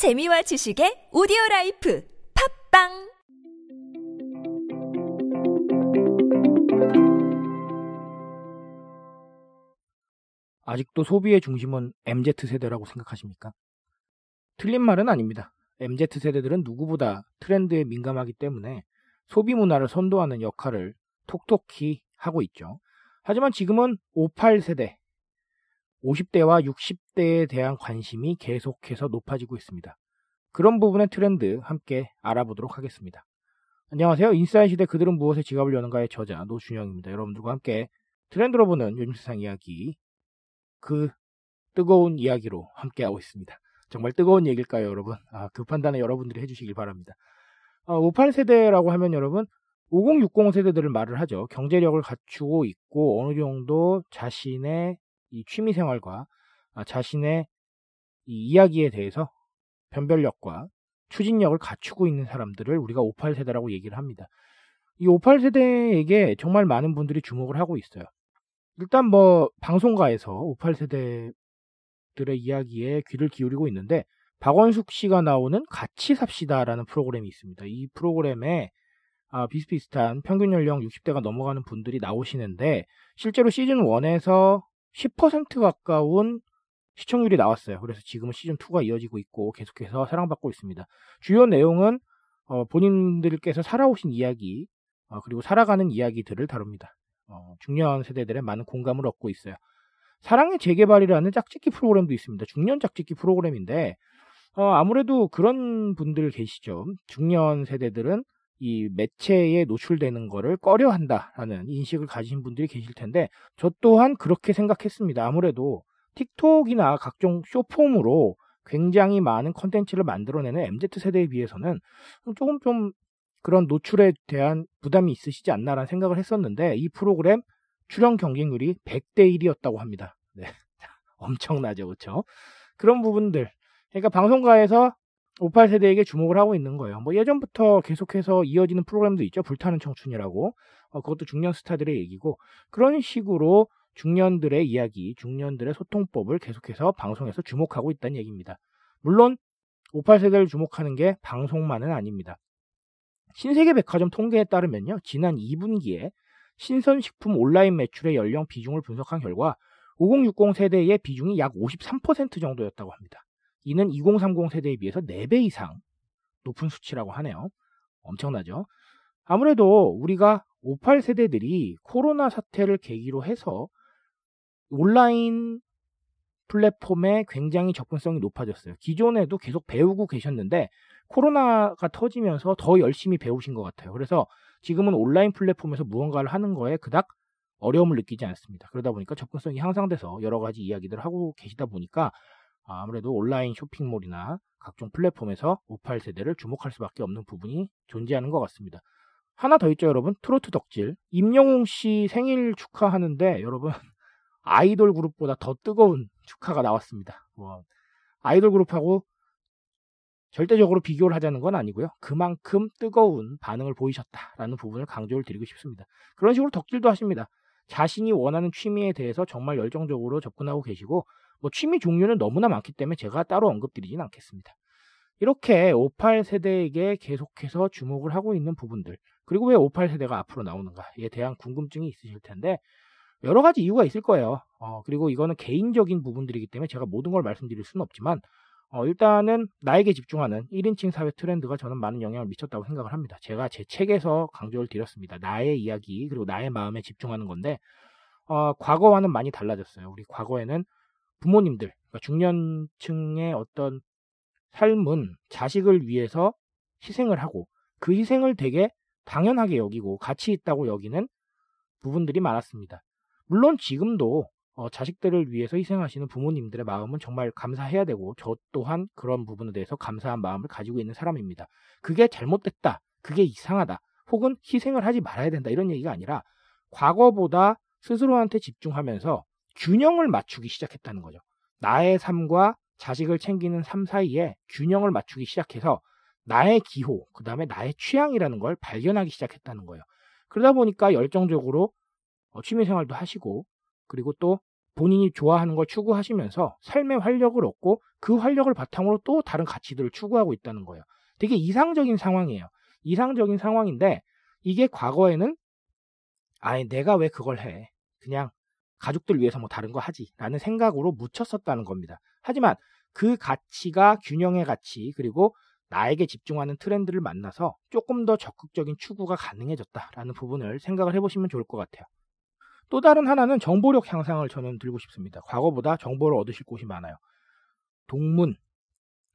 재미와 지식의 오디오 라이프 팟빵 아직도 소비의 중심은 MZ세대라고 생각하십니까? 틀린 말은 아닙니다. MZ세대들은 누구보다 트렌드에 민감하기 때문에 소비 문화를 선도하는 역할을 톡톡히 하고 있죠. 하지만 지금은 58세대, 50대와 60대에 대한 관심이 계속해서 높아지고 있습니다. 그런 부분의 트렌드 함께 알아보도록 하겠습니다. 안녕하세요. 인사이 시대 그들은 무엇에 지갑을 여는가의 저자 노준영입니다. 여러분들과 함께 트렌드로 보는 요즘 세상 이야기 그 뜨거운 이야기로 함께하고 있습니다. 정말 뜨거운 얘기일까요, 여러분? 아, 그 판단은 여러분들이 해주시길 바랍니다. 어, 58세대라고 하면 여러분 5060 세대들을 말을 하죠. 경제력을 갖추고 있고 어느 정도 자신의 이 취미 생활과 아, 자신의 이 이야기에 대해서 변별력과 추진력을 갖추고 있는 사람들을 우리가 58세대라고 얘기를 합니다. 이 58세대에게 정말 많은 분들이 주목을 하고 있어요. 일단 뭐 방송가에서 58세대들의 이야기에 귀를 기울이고 있는데 박원숙 씨가 나오는 같이 삽시다라는 프로그램이 있습니다. 이 프로그램에 아, 비슷비슷한 평균 연령 60대가 넘어가는 분들이 나오시는데 실제로 시즌 1에서 10% 가까운 시청률이 나왔어요. 그래서 지금은 시즌 2가 이어지고 있고 계속해서 사랑받고 있습니다. 주요 내용은 어, 본인들께서 살아오신 이야기 어, 그리고 살아가는 이야기들을 다룹니다. 어, 중년 세대들의 많은 공감을 얻고 있어요. 사랑의 재개발이라는 짝짓기 프로그램도 있습니다. 중년 짝짓기 프로그램인데 어, 아무래도 그런 분들 계시죠. 중년 세대들은 이 매체에 노출되는 거를 꺼려 한다라는 인식을 가지신 분들이 계실 텐데 저 또한 그렇게 생각했습니다. 아무래도 틱톡이나 각종 쇼폼으로 굉장히 많은 컨텐츠를 만들어내는 MZ세대에 비해서는 조금 좀 그런 노출에 대한 부담이 있으시지 않나라는 생각을 했었는데 이 프로그램 출연 경쟁률이 100대 1이었다고 합니다. 네. 엄청나죠. 그렇죠? 그런 부분들. 그러니까 방송가에서 58세대에게 주목을 하고 있는 거예요. 뭐 예전부터 계속해서 이어지는 프로그램도 있죠. 불타는 청춘이라고. 어, 그것도 중년 스타들의 얘기고 그런 식으로 중년들의 이야기, 중년들의 소통법을 계속해서 방송에서 주목하고 있다는 얘기입니다. 물론 58세대를 주목하는 게 방송만은 아닙니다. 신세계 백화점 통계에 따르면요. 지난 2분기에 신선식품 온라인 매출의 연령 비중을 분석한 결과 5060 세대의 비중이 약 53% 정도였다고 합니다. 이는 2030 세대에 비해서 4배 이상 높은 수치라고 하네요. 엄청나죠? 아무래도 우리가 58 세대들이 코로나 사태를 계기로 해서 온라인 플랫폼에 굉장히 접근성이 높아졌어요. 기존에도 계속 배우고 계셨는데 코로나가 터지면서 더 열심히 배우신 것 같아요. 그래서 지금은 온라인 플랫폼에서 무언가를 하는 거에 그닥 어려움을 느끼지 않습니다. 그러다 보니까 접근성이 향상돼서 여러 가지 이야기들을 하고 계시다 보니까 아무래도 온라인 쇼핑몰이나 각종 플랫폼에서 58세대를 주목할 수밖에 없는 부분이 존재하는 것 같습니다. 하나 더 있죠, 여러분. 트로트 덕질. 임영웅 씨 생일 축하하는데, 여러분, 아이돌 그룹보다 더 뜨거운 축하가 나왔습니다. 뭐, 아이돌 그룹하고 절대적으로 비교를 하자는 건 아니고요. 그만큼 뜨거운 반응을 보이셨다라는 부분을 강조를 드리고 싶습니다. 그런 식으로 덕질도 하십니다. 자신이 원하는 취미에 대해서 정말 열정적으로 접근하고 계시고 뭐 취미 종류는 너무나 많기 때문에 제가 따로 언급드리진 않겠습니다. 이렇게 58세대에게 계속해서 주목을 하고 있는 부분들 그리고 왜 58세대가 앞으로 나오는가에 대한 궁금증이 있으실 텐데 여러 가지 이유가 있을 거예요. 어, 그리고 이거는 개인적인 부분들이기 때문에 제가 모든 걸 말씀드릴 수는 없지만 어, 일단은 나에게 집중하는 1인칭 사회 트렌드가 저는 많은 영향을 미쳤다고 생각을 합니다. 제가 제 책에서 강조를 드렸습니다. 나의 이야기 그리고 나의 마음에 집중하는 건데 어, 과거와는 많이 달라졌어요. 우리 과거에는 부모님들, 그러니까 중년층의 어떤 삶은 자식을 위해서 희생을 하고 그 희생을 되게 당연하게 여기고 가치 있다고 여기는 부분들이 많았습니다. 물론 지금도 어, 자식들을 위해서 희생하시는 부모님들의 마음은 정말 감사해야 되고 저 또한 그런 부분에 대해서 감사한 마음을 가지고 있는 사람입니다. 그게 잘못됐다, 그게 이상하다, 혹은 희생을 하지 말아야 된다 이런 얘기가 아니라 과거보다 스스로한테 집중하면서 균형을 맞추기 시작했다는 거죠. 나의 삶과 자식을 챙기는 삶 사이에 균형을 맞추기 시작해서 나의 기호, 그 다음에 나의 취향이라는 걸 발견하기 시작했다는 거예요. 그러다 보니까 열정적으로 어, 취미 생활도 하시고, 그리고 또 본인이 좋아하는 걸 추구하시면서 삶의 활력을 얻고 그 활력을 바탕으로 또 다른 가치들을 추구하고 있다는 거예요. 되게 이상적인 상황이에요. 이상적인 상황인데 이게 과거에는 아예 내가 왜 그걸 해? 그냥 가족들 위해서 뭐 다른 거 하지 라는 생각으로 묻혔었다는 겁니다. 하지만 그 가치가 균형의 가치 그리고 나에게 집중하는 트렌드를 만나서 조금 더 적극적인 추구가 가능해졌다라는 부분을 생각을 해보시면 좋을 것 같아요. 또 다른 하나는 정보력 향상을 저는 들고 싶습니다. 과거보다 정보를 얻으실 곳이 많아요. 동문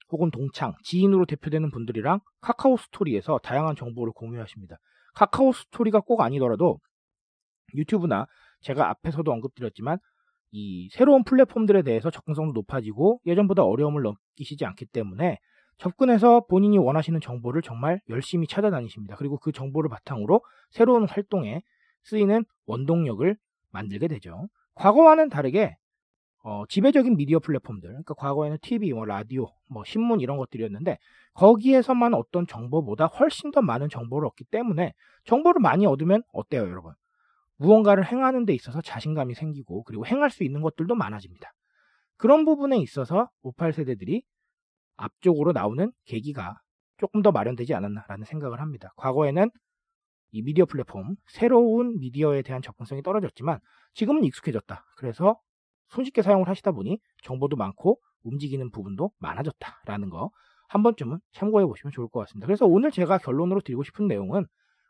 혹은 동창, 지인으로 대표되는 분들이랑 카카오 스토리에서 다양한 정보를 공유하십니다. 카카오 스토리가 꼭 아니더라도 유튜브나 제가 앞에서도 언급드렸지만 이 새로운 플랫폼들에 대해서 접근성도 높아지고 예전보다 어려움을 느끼시지 않기 때문에 접근해서 본인이 원하시는 정보를 정말 열심히 찾아다니십니다. 그리고 그 정보를 바탕으로 새로운 활동에 쓰이는 원동력을 만들게 되죠. 과거와는 다르게 어, 지배적인 미디어 플랫폼들, 그러니까 과거에는 TV, 뭐 라디오, 뭐 신문 이런 것들이었는데 거기에서만 어떤 정보보다 훨씬 더 많은 정보를 얻기 때문에 정보를 많이 얻으면 어때요, 여러분? 무언가를 행하는 데 있어서 자신감이 생기고 그리고 행할 수 있는 것들도 많아집니다. 그런 부분에 있어서 58세대들이 앞쪽으로 나오는 계기가 조금 더 마련되지 않았나라는 생각을 합니다. 과거에는 이 미디어 플랫폼, 새로운 미디어에 대한 접근성이 떨어졌지만 지금은 익숙해졌다. 그래서 손쉽게 사용을 하시다 보니 정보도 많고 움직이는 부분도 많아졌다라는 거 한 번쯤은 참고해 보시면 좋을 것 같습니다. 그래서 오늘 제가 결론으로 드리고 싶은 내용은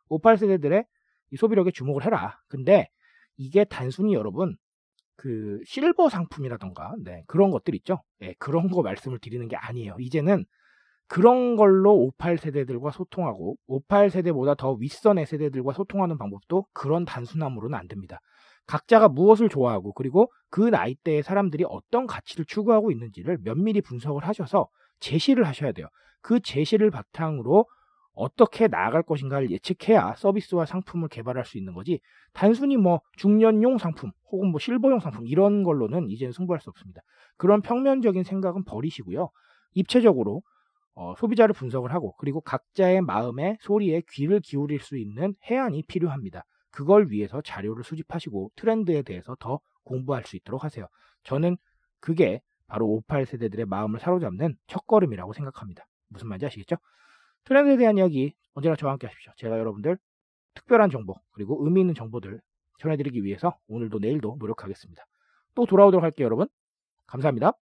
58세대들의 소비력에 주목을 해라. 근데 이게 단순히 여러분 그 실버 상품이라던가 네, 그런 것들 있죠. 네, 그런 거 말씀을 드리는 게 아니에요. 이제는 그런 걸로 58 세대들과 소통하고 58 세대보다 더 윗선의 세대들과 소통하는 방법도 그런 단순함으로는 안 됩니다. 각자가 무엇을 좋아하고 그리고 그 나이대의 사람들이 어떤 가치를 추구하고 있는지를 면밀히 분석을 하셔서 제시를 하셔야 돼요. 그 제시를 바탕으로 어떻게 나아갈 것인가를 예측해야 서비스와 상품을 개발할 수 있는 거지 단순히 뭐 중년용 상품 혹은 뭐 실버용 상품 이런 걸로는 이제는 승부할 수 없습니다. 그런 평면적인 생각은 버리시고요. 입체적으로 어, 소비자를 분석을 하고 그리고 각자의 마음의 소리에 귀를 기울일 수 있는 해안이 필요합니다. 그걸 위해서 자료를 수집하시고 트렌드에 대해서 더 공부할 수 있도록 하세요. 저는 그게 바로 58세대들의 마음을 사로잡는 첫걸음이라고 생각합니다. 무슨 말인지 아시겠죠? 트렌드에 대한 이야기 언제나 저와 함께 하십시오. 제가 여러분들 특별한 정보 그리고 의미 있는 정보들 전해드리기 위해서 오늘도 내일도 노력하겠습니다. 또 돌아오도록 할게요 여러분. 감사합니다.